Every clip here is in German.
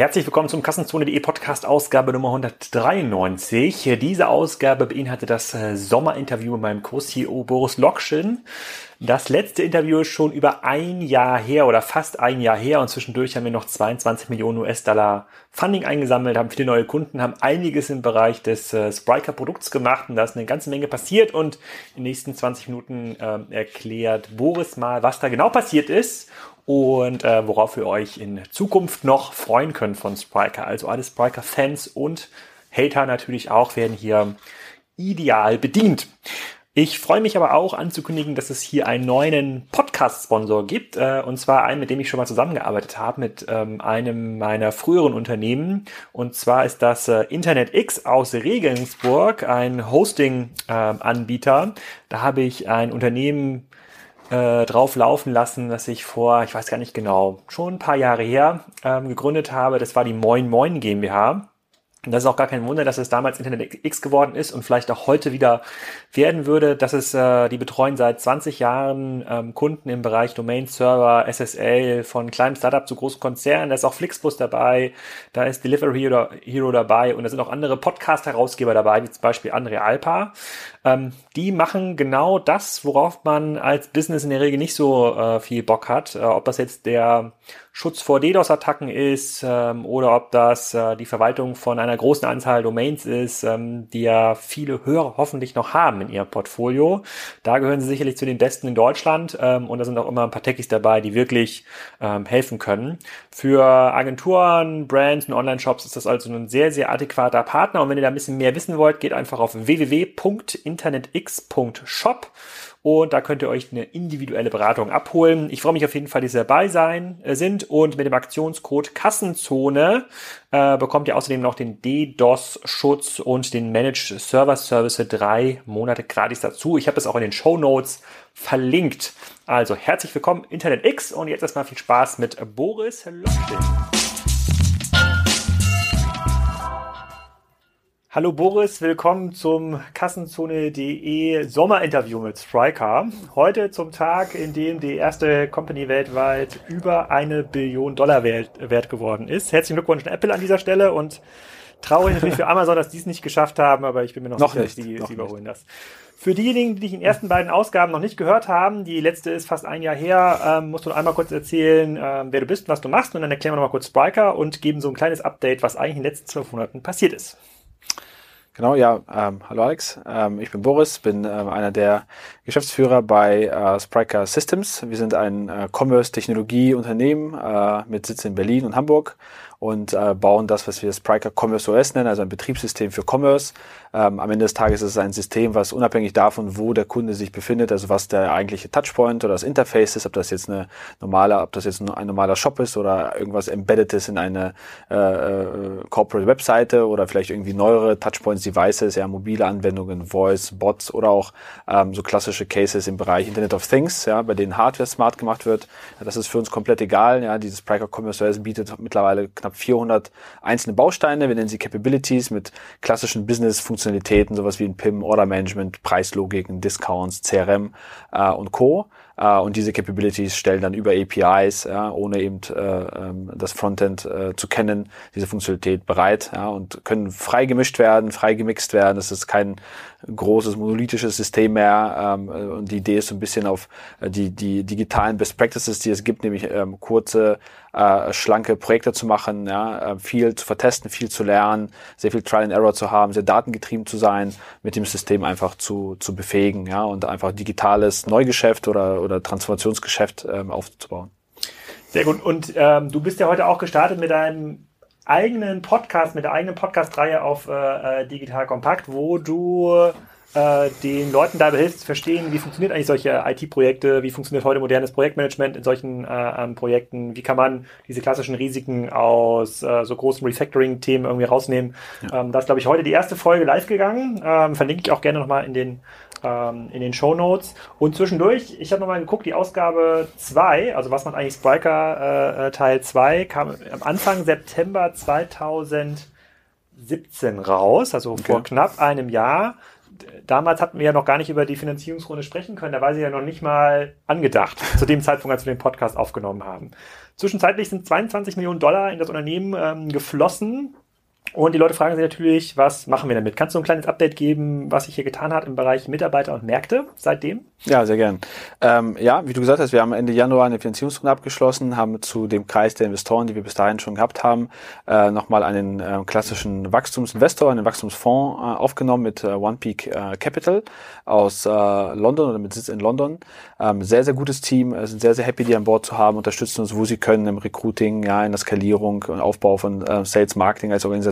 Herzlich willkommen zum Kassenzone.de Podcast Ausgabe Nummer 193. Diese Ausgabe beinhaltet das äh, Sommerinterview mit meinem Co-CEO Boris Lokschin. Das letzte Interview ist schon über ein Jahr her oder fast ein Jahr her und zwischendurch haben wir noch 22 Millionen US-Dollar Funding eingesammelt, haben viele neue Kunden, haben einiges im Bereich des äh, Spriker Produkts gemacht und da ist eine ganze Menge passiert und in den nächsten 20 Minuten äh, erklärt Boris mal, was da genau passiert ist und äh, worauf ihr euch in Zukunft noch freuen könnt von Spriker. Also alle Spriker-Fans und Hater natürlich auch werden hier ideal bedient. Ich freue mich aber auch anzukündigen, dass es hier einen neuen Podcast-Sponsor gibt, äh, und zwar einen, mit dem ich schon mal zusammengearbeitet habe, mit ähm, einem meiner früheren Unternehmen. Und zwar ist das äh, Internet X aus Regensburg, ein Hosting-Anbieter. Äh, da habe ich ein Unternehmen äh, drauf laufen lassen, dass ich vor, ich weiß gar nicht genau, schon ein paar Jahre her ähm, gegründet habe. Das war die Moin Moin GmbH. Und das ist auch gar kein Wunder, dass es damals Internet X geworden ist und vielleicht auch heute wieder werden würde. Das ist, äh, die betreuen seit 20 Jahren ähm, Kunden im Bereich Domain Server, SSL, von kleinem Startup zu großen Konzernen. Da ist auch Flixbus dabei, da ist Delivery Hero, Hero dabei und da sind auch andere Podcast-Herausgeber dabei, wie zum Beispiel André Alpa. Ähm, die machen genau das, worauf man als Business in der Regel nicht so äh, viel Bock hat. Äh, ob das jetzt der Schutz vor DDoS-Attacken ist ähm, oder ob das äh, die Verwaltung von einer großen Anzahl Domains ist, ähm, die ja viele Hörer hoffentlich noch haben in ihrem Portfolio. Da gehören sie sicherlich zu den Besten in Deutschland ähm, und da sind auch immer ein paar Techies dabei, die wirklich ähm, helfen können. Für Agenturen, Brands und Online-Shops ist das also ein sehr, sehr adäquater Partner und wenn ihr da ein bisschen mehr wissen wollt, geht einfach auf www.internetx.shop und da könnt ihr euch eine individuelle Beratung abholen. Ich freue mich auf jeden Fall, dass ihr dabei sein äh, sind und mit dem Aktionscode Kassenzone äh, bekommt ihr außerdem noch den DDoS-Schutz und den Managed Server Service drei Monate gratis dazu. Ich habe das auch in den Show Notes verlinkt. Also herzlich willkommen Internet X und jetzt erstmal viel Spaß mit Boris Löschel. Hallo Boris, willkommen zum Kassenzone.de Sommerinterview mit Sprycar. Heute zum Tag, in dem die erste Company weltweit über eine Billion Dollar wert, wert geworden ist. Herzlichen Glückwunsch an Apple an dieser Stelle und traurig natürlich für Amazon, dass die es nicht geschafft haben, aber ich bin mir noch, noch sicher, nicht, sie, sie überholen das. Für diejenigen, die dich in den ersten beiden Ausgaben noch nicht gehört haben, die letzte ist fast ein Jahr her, ähm, musst du noch einmal kurz erzählen, ähm, wer du bist und was du machst und dann erklären wir noch mal kurz Spryker und geben so ein kleines Update, was eigentlich in den letzten zwölf Monaten passiert ist. Genau, ja. Ähm, hallo Alex, ähm, ich bin Boris, bin ähm, einer der Geschäftsführer bei äh, Spriker Systems. Wir sind ein äh, Commerce-Technologie-Unternehmen äh, mit Sitz in Berlin und Hamburg und äh, bauen das, was wir Spriker Commerce OS nennen, also ein Betriebssystem für Commerce. Ähm, am Ende des Tages ist es ein System, was unabhängig davon, wo der Kunde sich befindet, also was der eigentliche Touchpoint oder das Interface ist, ob das jetzt eine normale, ob das jetzt ein normaler Shop ist oder irgendwas embedded ist in eine äh, äh, Corporate Webseite oder vielleicht irgendwie neuere Touchpoints, Devices, ja, mobile Anwendungen, Voice, Bots oder auch ähm, so klassische Cases im Bereich Internet of Things, ja, bei denen Hardware smart gemacht wird. Ja, das ist für uns komplett egal. Ja, dieses Spriker Commerce OS bietet mittlerweile knapp knapp 400 einzelne Bausteine. Wir nennen sie Capabilities mit klassischen Business-Funktionalitäten, sowas wie ein PIM, Order Management, Preislogiken, Discounts, CRM äh, und Co. Äh, und diese Capabilities stellen dann über APIs, ja, ohne eben äh, ähm, das Frontend äh, zu kennen, diese Funktionalität bereit ja, und können frei gemischt werden, frei gemixt werden. Das ist kein großes monolithisches System mehr. Ähm, und die Idee ist so ein bisschen auf die, die digitalen Best Practices, die es gibt, nämlich ähm, kurze, äh, schlanke Projekte zu machen, ja, äh, viel zu vertesten, viel zu lernen, sehr viel Trial and Error zu haben, sehr datengetrieben zu sein, mit dem System einfach zu, zu befähigen, ja, und einfach digitales Neugeschäft oder, oder Transformationsgeschäft ähm, aufzubauen. Sehr gut. Und ähm, du bist ja heute auch gestartet mit einem eigenen Podcast, mit der eigenen Podcast-Reihe auf äh, äh Digital Kompakt, wo du äh, den Leuten dabei hilfst zu verstehen, wie funktioniert eigentlich solche IT-Projekte, wie funktioniert heute modernes Projektmanagement in solchen äh, ähm, Projekten, wie kann man diese klassischen Risiken aus äh, so großen Refactoring-Themen irgendwie rausnehmen. Ja. Ähm, das ist, glaube ich, heute die erste Folge live gegangen. Ähm, verlinke ich auch gerne nochmal in den ähm, in den Show Notes. Und zwischendurch, ich habe nochmal geguckt, die Ausgabe 2, also was man eigentlich Spriker äh, äh Teil 2, kam am Anfang September 2017 raus, also okay. vor knapp einem Jahr. Damals hatten wir ja noch gar nicht über die Finanzierungsrunde sprechen können. Da war sie ja noch nicht mal angedacht, zu dem Zeitpunkt, als wir den Podcast aufgenommen haben. Zwischenzeitlich sind 22 Millionen Dollar in das Unternehmen ähm, geflossen. Und die Leute fragen sich natürlich, was machen wir damit? Kannst du ein kleines Update geben, was sich hier getan hat im Bereich Mitarbeiter und Märkte seitdem? Ja, sehr gern. Ähm, ja, wie du gesagt hast, wir haben Ende Januar eine Finanzierungsrunde abgeschlossen, haben zu dem Kreis der Investoren, die wir bis dahin schon gehabt haben, äh, nochmal einen äh, klassischen Wachstumsinvestor, einen Wachstumsfonds äh, aufgenommen mit äh, One Peak äh, Capital aus äh, London oder mit Sitz in London. Ähm, sehr, sehr gutes Team, äh, sind sehr, sehr happy, die an Bord zu haben, unterstützen uns, wo sie können im Recruiting, ja, in der Skalierung und Aufbau von Sales Marketing als Organisation.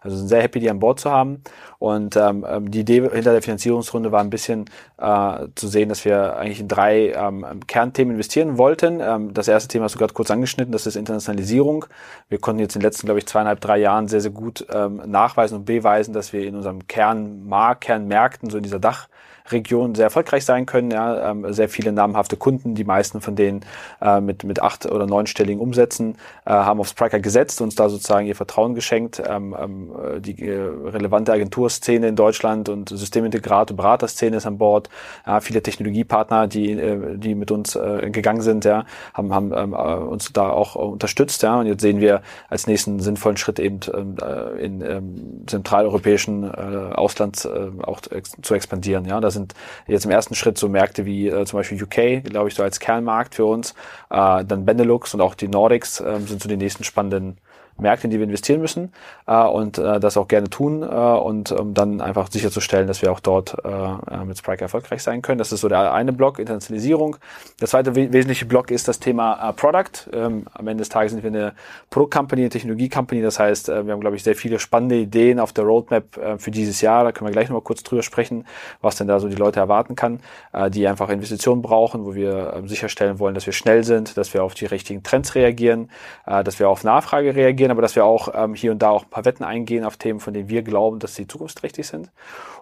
Also sind sehr happy, die an Bord zu haben. Und ähm, ähm die Idee hinter der Finanzierungsrunde war ein bisschen äh, zu sehen, dass wir eigentlich in drei ähm, Kernthemen investieren wollten. Ähm, das erste Thema hast du gerade kurz angeschnitten, das ist Internationalisierung. Wir konnten jetzt in den letzten, glaube ich, zweieinhalb, drei Jahren sehr, sehr gut ähm, nachweisen und beweisen, dass wir in unserem Kernmarkt, Kernmärkten, so in dieser Dach Region sehr erfolgreich sein können. Ja, ähm, sehr viele namhafte Kunden, die meisten von denen äh, mit, mit acht- oder neunstelligen Umsätzen, äh, haben auf Spriker gesetzt, uns da sozusagen ihr Vertrauen geschenkt. Ähm, ähm, die äh, relevante Agenturszene in Deutschland und Systemintegrator, Beraterszene ist an Bord. Ja, viele Technologiepartner, die, äh, die mit uns äh, gegangen sind, ja, haben, haben ähm, äh, uns da auch unterstützt. Ja, und jetzt sehen wir als nächsten sinnvollen Schritt eben ähm, äh, in ähm, zentraleuropäischen äh, Ausland äh, auch zu expandieren. Ja, das sind jetzt im ersten Schritt so Märkte wie äh, zum Beispiel UK, glaube ich, so als Kernmarkt für uns. Äh, dann Benelux und auch die Nordics äh, sind so die nächsten spannenden Märkte, in die wir investieren müssen äh, und äh, das auch gerne tun äh, und um dann einfach sicherzustellen, dass wir auch dort äh, äh mit Sprike erfolgreich sein können. Das ist so der eine Block, Internationalisierung. Der zweite we wesentliche Block ist das Thema äh, Product. Ähm, am Ende des Tages sind wir eine Produkt-Company, eine Technologie-Company. Das heißt, äh, wir haben, glaube ich, sehr viele spannende Ideen auf der Roadmap äh, für dieses Jahr. Da können wir gleich noch mal kurz drüber sprechen, was denn da so die Leute erwarten kann, äh, die einfach Investitionen brauchen, wo wir äh, sicherstellen wollen, dass wir schnell sind, dass wir auf die richtigen Trends reagieren, äh, dass wir auf Nachfrage reagieren reagieren, aber dass wir auch ähm, hier und da auch ein paar Wetten eingehen auf Themen, von denen wir glauben, dass sie zukunftsträchtig sind.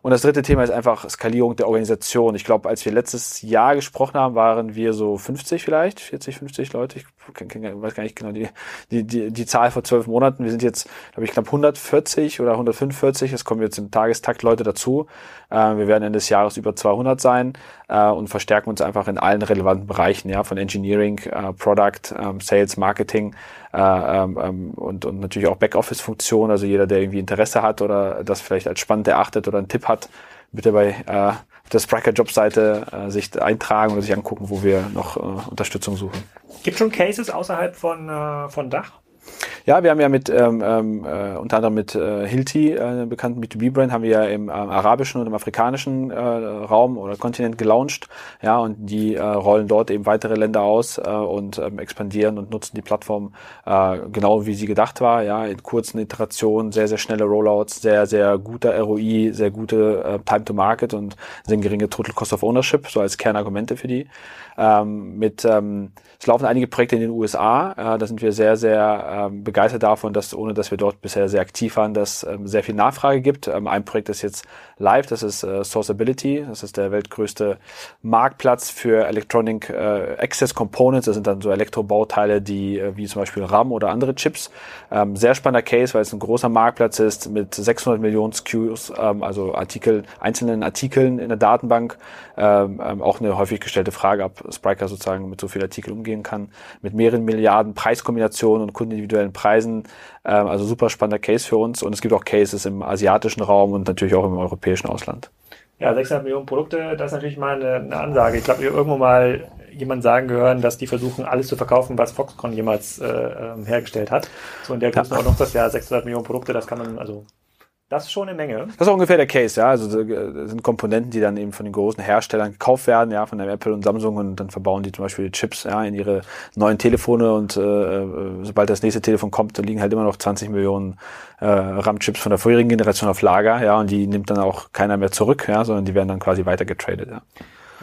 Und das dritte Thema ist einfach Skalierung der Organisation. Ich glaube, als wir letztes Jahr gesprochen haben, waren wir so 50 vielleicht, 40, 50 Leute. Ich weiß gar nicht genau die, die, die, die Zahl vor zwölf Monaten. Wir sind jetzt, glaube ich, knapp 140 oder 145. Es kommen jetzt im Tagestakt Leute dazu. Äh, wir werden Ende des Jahres über 200 sein äh, und verstärken uns einfach in allen relevanten Bereichen, ja, von Engineering, äh, Product, ähm, Sales, Marketing äh, ähm, ähm, und, und natürlich auch Backoffice-Funktion. Also jeder, der irgendwie Interesse hat oder das vielleicht als spannend erachtet oder einen Tipp hat, bitte bei äh, der Spriker Jobseite äh, sich eintragen oder sich angucken, wo wir noch äh, Unterstützung suchen. Gibt schon Cases außerhalb von, äh, von Dach? Ja, wir haben ja mit ähm, ähm, äh, unter anderem mit äh, Hilti, äh, bekannten B2B-Brand, haben wir ja im ähm, arabischen und im afrikanischen äh, Raum oder Kontinent gelauncht. Ja, und die äh, rollen dort eben weitere Länder aus äh, und ähm, expandieren und nutzen die Plattform äh, genau wie sie gedacht war. Ja, in kurzen Iterationen, sehr, sehr schnelle Rollouts, sehr, sehr guter ROI, sehr gute äh, Time to Market und sehr geringe Total Cost of Ownership, so als Kernargumente für die. Ähm, mit ähm, es laufen einige Projekte in den USA. Äh, da sind wir sehr, sehr ähm, begeistert davon, dass, ohne dass wir dort bisher sehr aktiv waren, dass ähm, sehr viel Nachfrage gibt. Ähm, ein Projekt ist jetzt live, das ist äh, Sourceability. Das ist der weltgrößte Marktplatz für Electronic äh, Access Components. Das sind dann so Elektrobauteile, die äh, wie zum Beispiel RAM oder andere Chips. Ähm, sehr spannender Case, weil es ein großer Marktplatz ist mit 600 Millionen SKUs, ähm, also Artikel, einzelnen Artikeln in der Datenbank. Ähm, ähm, auch eine häufig gestellte Frage, ob Spriker sozusagen mit so vielen Artikeln umgehen kann. Mit mehreren Milliarden Preiskombinationen und kundenindividuellen Preisen. Ähm, also super spannender Case für uns. Und es gibt auch Cases im asiatischen Raum und natürlich auch im europäischen Ausland. Ja, 600 Millionen Produkte, das ist natürlich mal eine, eine Ansage. Ich glaube, wir irgendwo mal jemand sagen gehören, dass die versuchen, alles zu verkaufen, was Foxconn jemals äh, ähm, hergestellt hat. So in der Größenordnung, das ja 600 Millionen Produkte, das kann man, also das ist schon eine Menge. Das ist ungefähr der Case, ja. Also das sind Komponenten, die dann eben von den großen Herstellern gekauft werden, ja, von Apple und Samsung und dann verbauen die zum Beispiel die Chips ja, in ihre neuen Telefone und äh, äh sobald das nächste Telefon kommt, liegen halt immer noch 20 Millionen äh, RAM-Chips von der vorherigen Generation auf Lager, ja, und die nimmt dann auch keiner mehr zurück, ja, sondern die werden dann quasi weiter getradet, ja.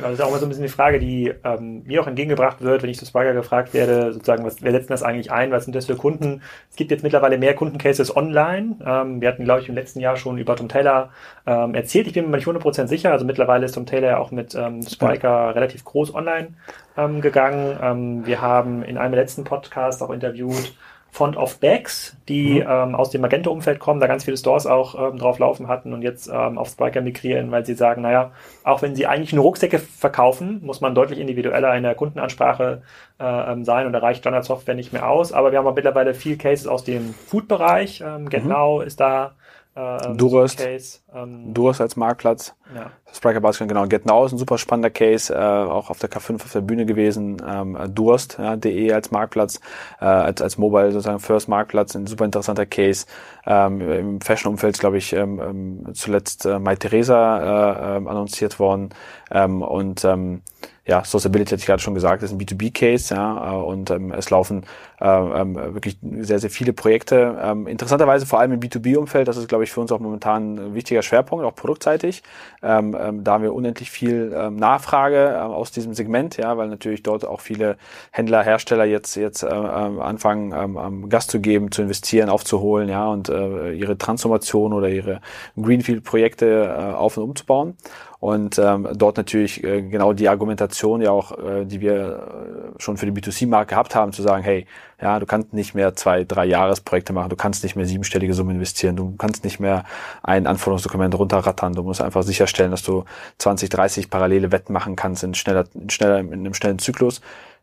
Ja, das ist auch mal so ein bisschen die Frage, die ähm, mir auch entgegengebracht wird, wenn ich zu Sparker gefragt werde, sozusagen, was, wer setzt das eigentlich ein, was sind das für Kunden? Es gibt jetzt mittlerweile mehr Kundencases online. Ähm, wir hatten, glaube ich, im letzten Jahr schon über Tom Taylor ähm, erzählt. Ich bin mir nicht 100% sicher. Also mittlerweile ist Tom Taylor ja auch mit ähm, Spriker ja. relativ groß online ähm, gegangen. Ähm, wir haben in einem letzten Podcast auch interviewt Font of Bags, die mhm. ähm, aus dem Magento-Umfeld kommen, da ganz viele Stores auch ähm, drauf laufen hatten und jetzt ähm, auf Spriker migrieren, weil sie sagen, naja, auch wenn sie eigentlich nur Rucksäcke verkaufen, muss man deutlich individueller in der Kundenansprache äh, ähm, sein und da reicht Standard-Software nicht mehr aus. Aber wir haben auch mittlerweile viel Cases aus dem Food-Bereich. Ähm, genau mhm. ist da äh, Durst, Case, ähm, Durst als Marktplatz. Ja. Spriker Basket, genau. Get Now ist ein super spannender Case, äh, auch auf der K5 auf der Bühne gewesen. Ähm, Durst, ja, DE als Marktplatz, äh, als, als Mobile sozusagen First Marktplatz, ein super interessanter Case. Ähm, Im Fashion-Umfeld glaube ich ähm, ähm, zuletzt äh, Mai Theresa äh, äh, annonciert worden. Ähm, und ähm, ja, Sourceability hatte ich gerade schon gesagt, ist ein B2B-Case, ja, äh, und ähm, es laufen äh, ähm, wirklich sehr, sehr viele Projekte. Ähm, interessanterweise vor allem im B2B-Umfeld, das ist, glaube ich, für uns auch momentan ein wichtiger Schwerpunkt, auch produktseitig. Ähm, ähm, da haben wir unendlich viel ähm, Nachfrage äh, aus diesem Segment, ja, weil natürlich dort auch viele Händler, Hersteller jetzt jetzt äh, ähm, anfangen, ähm, Gas zu geben, zu investieren, aufzuholen, ja, und äh, ihre Transformation oder ihre Greenfield-Projekte äh, auf und umzubauen. Und ähm, dort natürlich äh, genau die Argumentation ja auch, äh, die wir äh, schon für die B2C-Markt gehabt haben, zu sagen, hey, ja, du kannst nicht mehr zwei, drei Jahresprojekte machen, du kannst nicht mehr siebenstellige Summen investieren, du kannst nicht mehr ein Anforderungsdokument runterrattern, du musst einfach sicherstellen, dass du 20, 30 parallele Wetten machen kannst in schneller, in schneller, in einem schnellen Zyklus.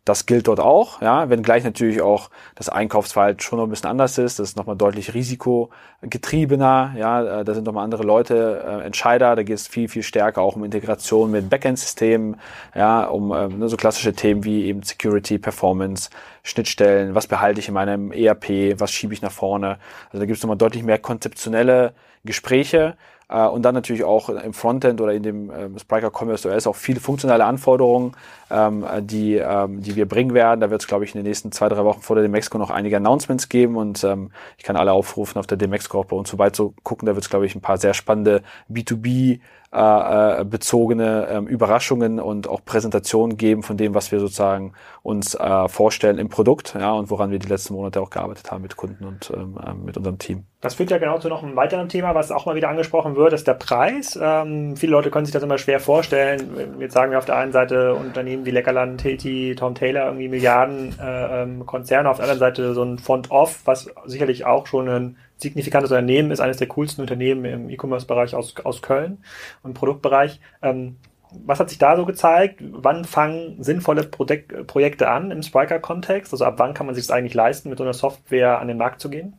Das gilt dort auch, ja, wenngleich natürlich auch das Einkaufsverhalten schon noch ein bisschen anders ist. Das ist nochmal deutlich risikogetriebener, ja, äh, da sind nochmal andere Leute äh, Entscheider, da geht es viel, viel stärker auch um Integration mit Backend-Systemen, ja, um äh, ne, so klassische Themen wie eben Security, Performance, Schnittstellen, was behalte ich in meinem ERP, was schiebe ich nach vorne. Also da gibt es nochmal deutlich mehr konzeptionelle Gespräche äh, und dann natürlich auch im Frontend oder in dem ähm, Spriker Commerce OS auch viele funktionale Anforderungen, ähm, die, ähm, die wir bringen werden. Da wird es, glaube ich, in den nächsten zwei, drei Wochen vor der Demexco noch einige Announcements geben und ähm, ich kann alle aufrufen, auf der Demexco auch bei uns vorbei zu gucken. Da wird es, glaube ich, ein paar sehr spannende B2B äh, äh, bezogene ähm, Überraschungen und auch Präsentationen geben von dem, was wir sozusagen uns äh, vorstellen im Produkt, ja, und woran wir die letzten Monate auch gearbeitet haben mit Kunden und ähm, äh, mit unserem Team. Das führt ja genau zu noch einem weiteren Thema, was auch mal wieder angesprochen wird, ist der Preis. Ähm, viele Leute können sich das immer schwer vorstellen. Jetzt sagen wir auf der einen Seite Unternehmen wie Leckerland, Hilti, Tom Taylor, irgendwie Milliarden äh, ähm, Konzerne, auf der anderen Seite so ein Font Off, was sicherlich auch schon ein signifikantes Unternehmen ist, eines der coolsten Unternehmen im E-Commerce-Bereich aus, aus Köln und Produktbereich. Ähm, was hat sich da so gezeigt? Wann fangen sinnvolle Projek Projekte an im Spriker-Kontext? Also ab wann kann man sich es eigentlich leisten, mit so einer Software an den Markt zu gehen?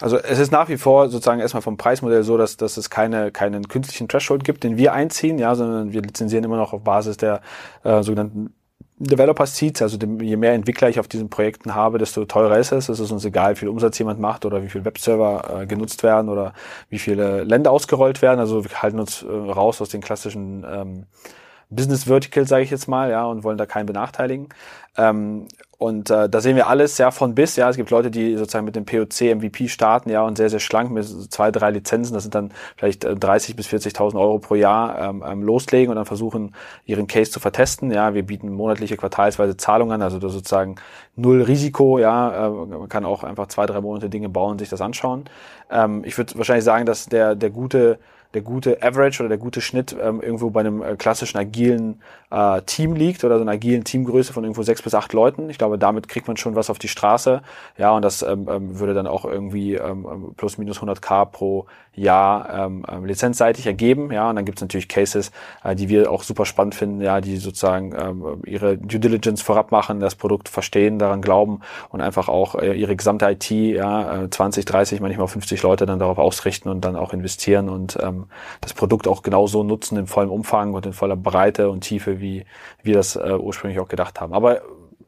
Also es ist nach wie vor sozusagen erstmal vom Preismodell so, dass, dass es keine, keinen künstlichen Threshold gibt, den wir einziehen, ja, sondern wir lizenzieren immer noch auf Basis der äh, sogenannten Developer Seats, also je mehr Entwickler ich auf diesen Projekten habe, desto teurer ist es. Es ist uns egal, wie viel Umsatz jemand macht oder wie viele Webserver äh, genutzt werden oder wie viele Länder ausgerollt werden. Also wir halten uns äh, raus aus den klassischen ähm, Business Vertical, sage ich jetzt mal, ja, und wollen da keinen benachteiligen. Ähm, und äh, da sehen wir alles ja von bis. Ja, es gibt Leute, die sozusagen mit dem POC MVP starten, ja, und sehr sehr schlank mit zwei drei Lizenzen, das sind dann vielleicht äh, 30 bis 40.000 Euro pro Jahr ähm, ähm, loslegen und dann versuchen ihren Case zu vertesten. Ja, wir bieten monatliche quartalsweise Zahlungen, also das sozusagen null Risiko. Ja, äh, man kann auch einfach zwei drei Monate Dinge bauen, sich das anschauen. Ähm, ich würde wahrscheinlich sagen, dass der der gute der gute Average oder der gute Schnitt ähm, irgendwo bei einem äh, klassischen agilen äh, Team liegt oder so einer agilen Teamgröße von irgendwo sechs bis acht Leuten. Ich glaube, damit kriegt man schon was auf die Straße. Ja, und das ähm, ähm würde dann auch irgendwie ähm, ähm plus minus 100k pro Jahr ähm, ähm, lizenzseitig ergeben. Ja, und dann gibt es natürlich Cases, äh, die wir auch super spannend finden, ja, die sozusagen ähm, ihre Due Diligence vorab machen, das Produkt verstehen, daran glauben und einfach auch äh, ihre gesamte IT, ja, 20, äh, 30, manchmal 50 Leute dann darauf ausrichten und dann auch investieren und ähm, das Produkt auch genauso nutzen in vollem Umfang und in voller Breite und Tiefe, wie wir das äh, ursprünglich auch gedacht haben. Aber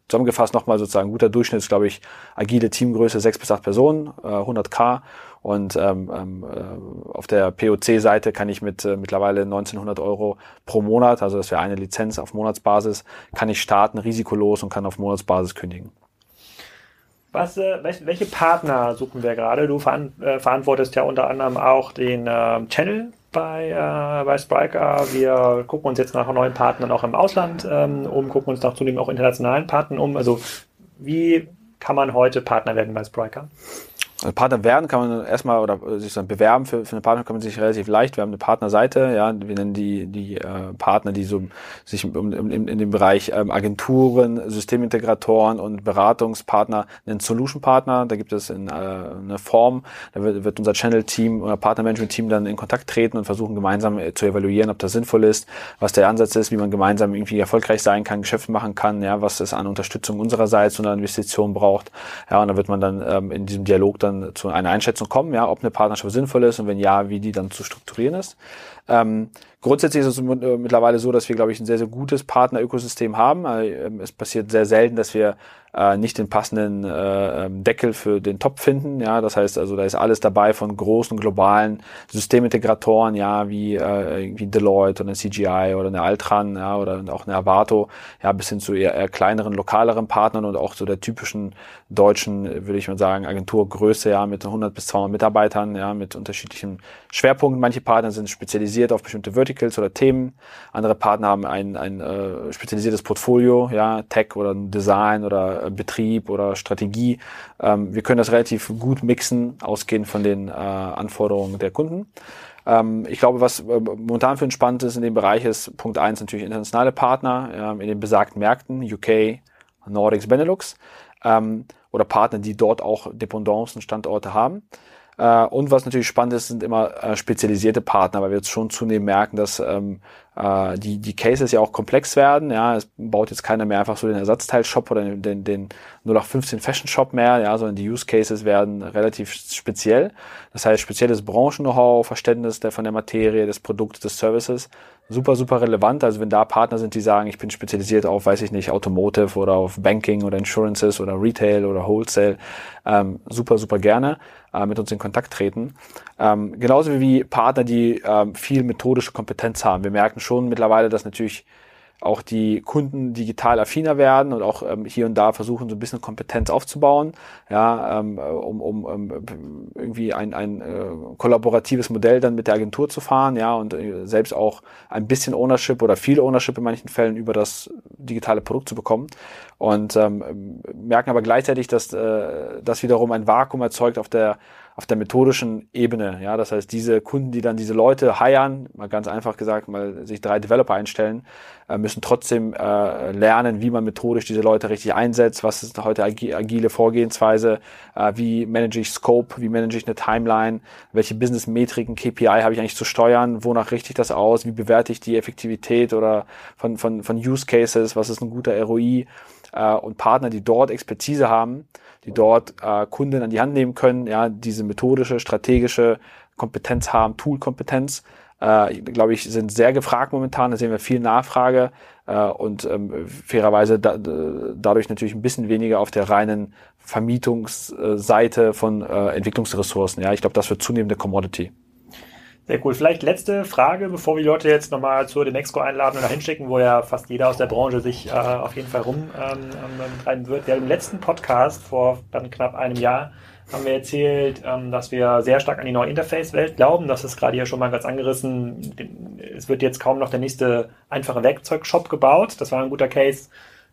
zusammengefasst nochmal sozusagen guter Durchschnitt ist, glaube ich, agile Teamgröße sechs bis acht Personen, äh, 100k und ähm, ähm, äh, auf der POC-Seite kann ich mit äh, mittlerweile 1900 Euro pro Monat, also das wäre eine Lizenz auf Monatsbasis, kann ich starten risikolos und kann auf Monatsbasis kündigen. Was, äh, welche Partner suchen wir gerade? Du veran äh, verantwortest ja unter anderem auch den äh, Channel bei, äh, bei Spriker. Wir gucken uns jetzt nach neuen Partnern auch im Ausland ähm, um, gucken uns nach zunehmend auch internationalen Partnern um. Also wie kann man heute Partner werden bei Spriker? Also Partner werden kann man erstmal oder sich dann bewerben für, für eine Partner kann man sich relativ leicht. Wir haben eine Partnerseite, ja, wir nennen die die äh, Partner, die so sich um, um, in, in dem Bereich ähm, Agenturen, Systemintegratoren und Beratungspartner nennen Solution Partner. Da gibt es in, äh, eine Form, da wird, wird unser Channel Team oder Partnermanagement Team dann in Kontakt treten und versuchen gemeinsam äh, zu evaluieren, ob das sinnvoll ist, was der Ansatz ist, wie man gemeinsam irgendwie erfolgreich sein kann, Geschäft machen kann, ja, was es an Unterstützung unsererseits und an Investitionen braucht. Ja, und da wird man dann ähm, in diesem Dialog dann dann zu einer Einschätzung kommen, ja, ob eine Partnerschaft sinnvoll ist und wenn ja, wie die dann zu strukturieren ist. Ähm, grundsätzlich ist es äh, mittlerweile so, dass wir, glaube ich, ein sehr, sehr gutes Partnerökosystem haben. Äh, es passiert sehr selten, dass wir äh, nicht den passenden äh, ähm, Deckel für den Topf finden. Ja, das heißt also, da ist alles dabei von großen globalen Systemintegratoren, ja, wie äh, wie Deloitte oder eine CGI oder eine Altran, ja, oder auch eine Avato, ja, bis hin zu eher, eher kleineren, lokaleren Partnern und auch zu der typischen deutschen, würde ich mal sagen, Agenturgröße, ja, mit 100 bis 200 Mitarbeitern, ja, mit unterschiedlichen Schwerpunkten. Manche Partner sind spezialisiert auf bestimmte Verticals oder Themen. Andere Partner haben ein, ein äh, spezialisiertes Portfolio, ja, Tech oder Design oder äh, Betrieb oder Strategie. Ähm, wir können das relativ gut mixen, ausgehend von den äh, Anforderungen der Kunden. Ähm, ich glaube, was äh, momentan für uns spannend ist in dem Bereich ist Punkt eins natürlich internationale Partner ähm, in den besagten Märkten, UK, Nordics, Benelux ähm, oder Partner, die dort auch Dependancen, Standorte haben. Äh, und was natürlich spannend ist, sind immer äh, spezialisierte Partner, weil wir jetzt schon zunehmend merken, dass ähm, äh, die, die Cases ja auch komplex werden. Ja, es baut jetzt keiner mehr einfach so den Ersatzteil-Shop oder den, den, den 0815 Fashion-Shop mehr, ja, sondern die Use Cases werden relativ speziell. Das heißt, spezielles Branchen-Know-how, Verständnis der, von der Materie, des Produkts, des Services super, super relevant. Also wenn da Partner sind, die sagen, ich bin spezialisiert auf, weiß ich nicht, Automotive oder auf Banking oder Insurances oder Retail oder Wholesale, ähm, super, super gerne äh, mit uns in Kontakt treten. Ähm, genauso wie Partner, die ähm, viel methodische Kompetenz haben. Wir merken schon mittlerweile, dass natürlich auch die Kunden digital affiner werden und auch ähm, hier und da versuchen, so ein bisschen Kompetenz aufzubauen, ja, ähm, um, um, um irgendwie ein, ein äh, kollaboratives Modell dann mit der Agentur zu fahren, ja, und äh, selbst auch ein bisschen Ownership oder viel Ownership in manchen Fällen über das digitale Produkt zu bekommen. Und ähm, merken aber gleichzeitig, dass äh, das wiederum ein Vakuum erzeugt auf der auf der methodischen Ebene. Ja, das heißt, diese Kunden, die dann diese Leute heiern, mal ganz einfach gesagt, mal sich drei Developer einstellen, äh, müssen trotzdem äh, lernen, wie man methodisch diese Leute richtig einsetzt, was ist heute agile Vorgehensweise, äh, wie manage ich Scope, wie manage ich eine Timeline, welche Business-Metriken, KPI habe ich eigentlich zu steuern, wonach richte ich das aus, wie bewerte ich die Effektivität oder von, von, von Use Cases, was ist ein guter ROI äh, und Partner, die dort Expertise haben, die dort äh, Kunden an die Hand nehmen können, ja, diese methodische, strategische Kompetenz haben, Tool-Kompetenz, äh, glaube ich, sind sehr gefragt momentan. Da sehen wir viel Nachfrage äh, und ähm, fairerweise da, dadurch natürlich ein bisschen weniger auf der reinen Vermietungsseite von äh, Entwicklungsressourcen. Ja, ich glaube, das wird zunehmende Commodity. Sehr cool. Vielleicht letzte Frage, bevor wir die Leute jetzt nochmal zur Demexco einladen oder hinschicken, wo ja fast jeder aus der Branche sich äh, auf jeden Fall rumtreiben ähm, wird. Wir haben im letzten Podcast vor dann knapp einem Jahr haben wir erzählt, ähm, dass wir sehr stark an die neue Interface-Welt glauben. Das ist gerade hier schon mal ganz angerissen. Es wird jetzt kaum noch der nächste einfache Werkzeugshop gebaut. Das war ein guter Case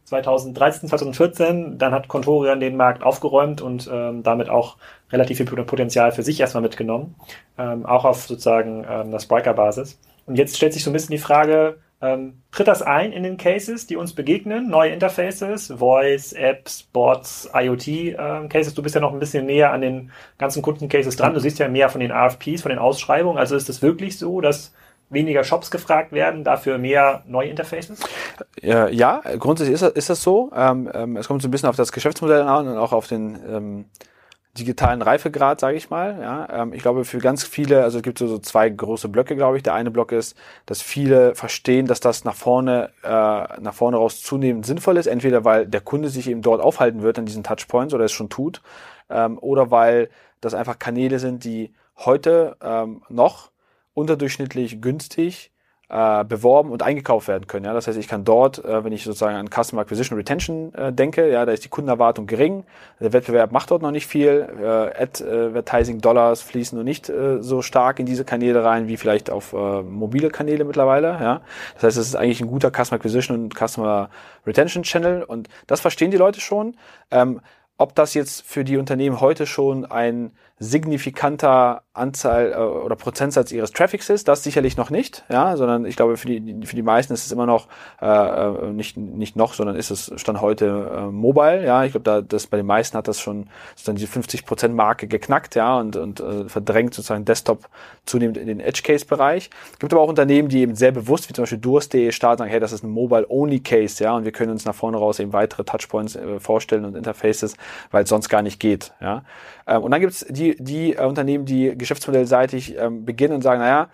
2013, 2014. Dann hat Contorian den Markt aufgeräumt und ähm, damit auch relativ viel Potenzial für sich erstmal mitgenommen. Ähm, auch auf sozusagen ähm, der Spriker-Basis. Und jetzt stellt sich so ein bisschen die Frage, ähm, tritt das ein in den Cases, die uns begegnen? Neue Interfaces, Voice, Apps, Bots, IoT-Cases. Ähm, du bist ja noch ein bisschen näher an den ganzen Kundencases dran. Du siehst ja mehr von den RFPs, von den Ausschreibungen. Also ist es wirklich so, dass weniger Shops gefragt werden, dafür mehr neue Interfaces? Ja, grundsätzlich ist das, ist das so. Ähm, ähm, es kommt so ein bisschen auf das Geschäftsmodell an und auch auf den ähm, digitalen Reifegrad, sage ich mal. Ja, ähm, ich glaube, für ganz viele, also es gibt so, so zwei große Blöcke, glaube ich. Der eine Block ist, dass viele verstehen, dass das nach vorne, äh, nach vorne raus zunehmend sinnvoll ist. Entweder weil der Kunde sich eben dort aufhalten wird an diesen Touchpoints oder es schon tut, ähm, oder weil das einfach Kanäle sind, die heute ähm, noch unterdurchschnittlich günstig äh, beworben und eingekauft werden können. Ja? Das heißt, ich kann dort, äh, wenn ich sozusagen an Customer Acquisition Retention äh, denke, ja, da ist die Kundenerwartung gering, der Wettbewerb macht dort noch nicht viel, äh, Advertising Dollars fließen noch nicht äh, so stark in diese Kanäle rein wie vielleicht auf äh, mobile Kanäle mittlerweile. Ja? Das heißt, es ist eigentlich ein guter Customer Acquisition und Customer Retention Channel und das verstehen die Leute schon. Ähm, ob das jetzt für die Unternehmen heute schon ein signifikanter Anzahl äh, oder Prozentsatz ihres Traffics ist, das sicherlich noch nicht, ja, sondern ich glaube für die für die meisten ist es immer noch äh, äh nicht nicht noch, sondern ist es stand heute äh, mobile, ja, ich glaube da das bei den meisten hat das schon dann die 50% Marke geknackt, ja, und und äh, verdrängt sozusagen Desktop zunehmend in den Edge Case Bereich. Gibt aber auch Unternehmen, die eben sehr bewusst wie zum Beispiel Durst.de starten, sagen, hey, das ist ein Mobile Only Case, ja, und wir können uns nach vorne raus eben weitere Touchpoints äh, vorstellen und Interfaces, weil es sonst gar nicht geht, ja. Ähm, und dann gibt's die die äh, Unternehmen, die geschäftsmodellseitig ähm, beginnen und sagen, naja,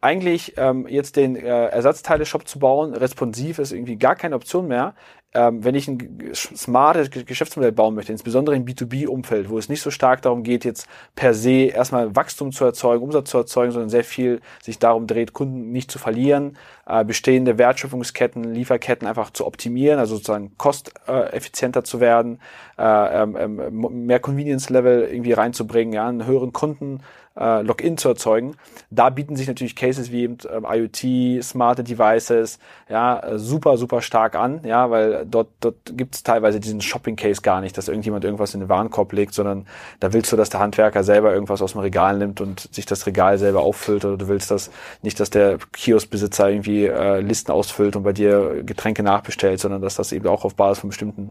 eigentlich ähm, jetzt den äh, Ersatzteile-Shop zu bauen, responsiv ist irgendwie gar keine Option mehr. Ähm, wenn ich ein smartes Geschäftsmodell bauen möchte, insbesondere im B2B-Umfeld, wo es nicht so stark darum geht, jetzt per se erstmal Wachstum zu erzeugen, Umsatz zu erzeugen, sondern sehr viel sich darum dreht, Kunden nicht zu verlieren, äh, bestehende Wertschöpfungsketten, Lieferketten einfach zu optimieren, also sozusagen kosteffizienter zu werden, äh, ähm, ähm, mehr Convenience-Level irgendwie reinzubringen, ja, einen höheren Kunden äh, Login zu erzeugen. Da bieten sich natürlich Cases wie eben ähm, IoT, smarte Devices, ja, äh, super, super stark an, ja, weil dort, dort gibt es teilweise diesen Shopping-Case gar nicht, dass irgendjemand irgendwas in den Warenkorb legt, sondern da willst du, dass der Handwerker selber irgendwas aus dem Regal nimmt und sich das Regal selber auffüllt oder du willst das nicht, dass der Kioskbesitzer irgendwie äh, Listen ausfüllt und bei dir Getränke nachbestellt, sondern dass das eben auch auf Basis von bestimmten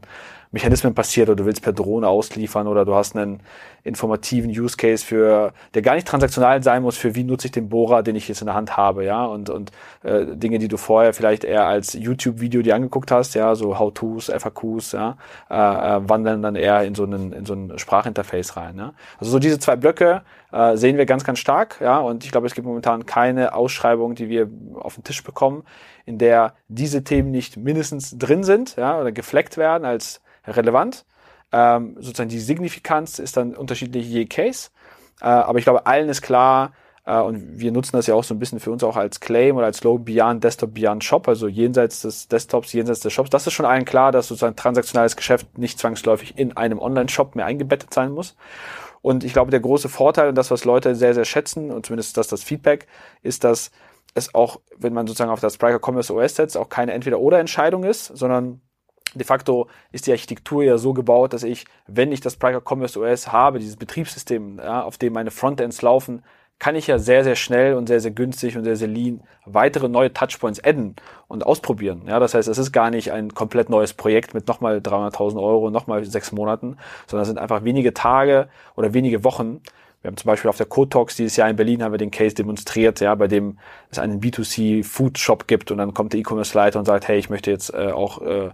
Mechanismen passiert oder du willst per Drohne ausliefern oder du hast einen informativen Use Case für, der gar nicht transaktional sein muss, für wie nutze ich den Bohrer, den ich jetzt in der Hand habe, ja, und, und äh, Dinge, die du vorher vielleicht eher als YouTube-Video dir angeguckt hast, ja, so How-Tos, FAQs, ja, äh, äh, wandern dann eher in so einen, in so ein Sprachinterface rein, ja. Also so diese zwei Blöcke äh, sehen wir ganz, ganz stark, ja, und ich glaube, es gibt momentan keine Ausschreibung, die wir auf den Tisch bekommen, in der diese Themen nicht mindestens drin sind, ja, oder gefleckt werden als relevant. Ähm, sozusagen die Signifikanz ist dann unterschiedlich je Case. Äh, aber ich glaube, allen ist klar, äh, und wir nutzen das ja auch so ein bisschen für uns auch als Claim oder als Slogan Beyond Desktop, Beyond Shop, also jenseits des Desktops, jenseits des Shops. Das ist schon allen klar, dass sozusagen transaktionales Geschäft nicht zwangsläufig in einem Online-Shop mehr eingebettet sein muss. Und ich glaube, der große Vorteil und das, was Leute sehr, sehr schätzen, und zumindest das, das Feedback, ist, dass es auch, wenn man sozusagen auf das Spriker Commerce OS setzt, auch keine Entweder-Oder-Entscheidung ist, sondern de facto ist die Architektur ja so gebaut, dass ich, wenn ich das Spriker Commerce OS habe, dieses Betriebssystem, ja, auf dem meine Frontends laufen, kann ich ja sehr, sehr schnell und sehr, sehr günstig und sehr, sehr lean weitere neue Touchpoints adden und ausprobieren. Ja, das heißt, es ist gar nicht ein komplett neues Projekt mit nochmal 300.000 Euro, nochmal sechs Monaten, sondern es sind einfach wenige Tage oder wenige Wochen. Wir haben zum Beispiel auf der Talks dieses Jahr in Berlin haben wir den Case demonstriert, ja, bei dem es einen B2C Food Shop gibt und dann kommt der E-Commerce Leiter und sagt, hey, ich möchte jetzt äh, auch äh,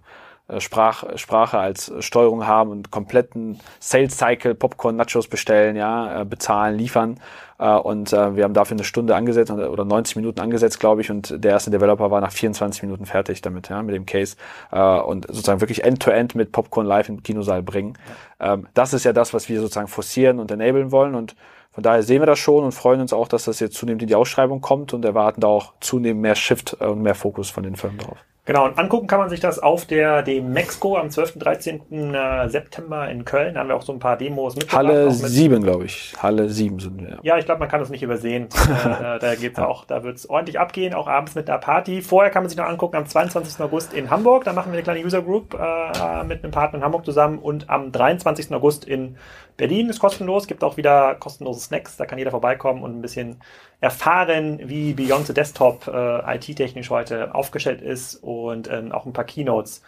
Sprach, Sprache als Steuerung haben und kompletten Sales Cycle, Popcorn, Nachos bestellen, ja, äh, bezahlen, liefern. Äh, und wir haben dafür eine Stunde angesetzt oder 90 Minuten angesetzt, glaube ich. Und der erste Developer war nach 24 Minuten fertig damit, ja, mit dem Case. Und sozusagen wirklich End-to-End -End mit Popcorn live im Kinosaal bringen. Ähm, das ist ja das, was wir sozusagen forcieren und enablen wollen. Und von daher sehen wir das schon und freuen uns auch, dass das jetzt zunehmend in die Ausschreibung kommt und erwarten da auch zunehmend mehr Shift und mehr Fokus von den Firmen drauf. Genau, und angucken kann man sich das auf der dem Mexco am 12. 13. Äh, September in Köln. Da haben wir auch so ein paar Demos mit. Halle mit 7, glaube ich. Halle 7 sind wir. Ja, ich glaube, man kann das nicht übersehen. äh, da geht's ja. auch, da wird's ordentlich abgehen, auch abends mit einer Party. Vorher kann man sich noch angucken am 22. August in Hamburg. Da machen wir eine kleine User Group äh, mit einem Partner in Hamburg zusammen und am 23. August in Berlin ist kostenlos, gibt auch wieder kostenlose Snacks, da kann jeder vorbeikommen und ein bisschen erfahren, wie Beyond the Desktop äh, IT-technisch heute aufgestellt ist und ähm, auch ein paar Keynotes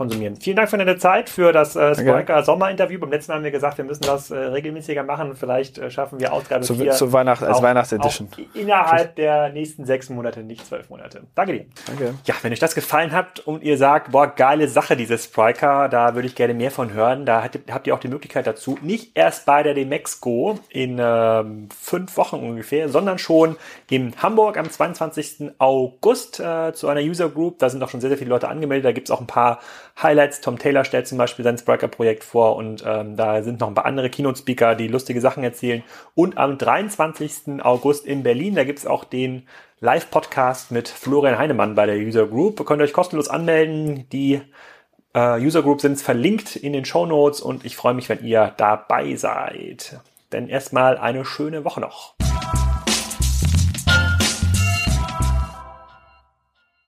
konsumieren. Vielen Dank für deine Zeit, für das äh, Spriker Sommerinterview. Beim letzten Mal haben wir gesagt, wir müssen das äh, regelmäßiger machen. Vielleicht äh, schaffen wir Ausgabe zu, 4 zu Weihnacht, als Weihnachtsedition. Innerhalb der nächsten sechs Monate, nicht zwölf Monate. Danke dir. Danke. Ja, wenn euch das gefallen hat und ihr sagt, boah, geile Sache, dieses Spriker, da würde ich gerne mehr von hören, da habt ihr auch die Möglichkeit dazu. Nicht erst bei der Demexco in ähm, fünf Wochen ungefähr, sondern schon in Hamburg am 22. August äh, zu einer User Group. Da sind auch schon sehr, sehr viele Leute angemeldet. Da gibt es auch ein paar Highlights. Tom Taylor stellt zum Beispiel sein Spriker-Projekt vor und ähm, da sind noch ein paar andere Keynote-Speaker, die lustige Sachen erzählen. Und am 23. August in Berlin, da gibt's auch den Live-Podcast mit Florian Heinemann bei der User Group. Ihr könnt euch kostenlos anmelden. Die äh, User Group sind verlinkt in den Show Notes und ich freue mich, wenn ihr dabei seid. Denn erstmal eine schöne Woche noch.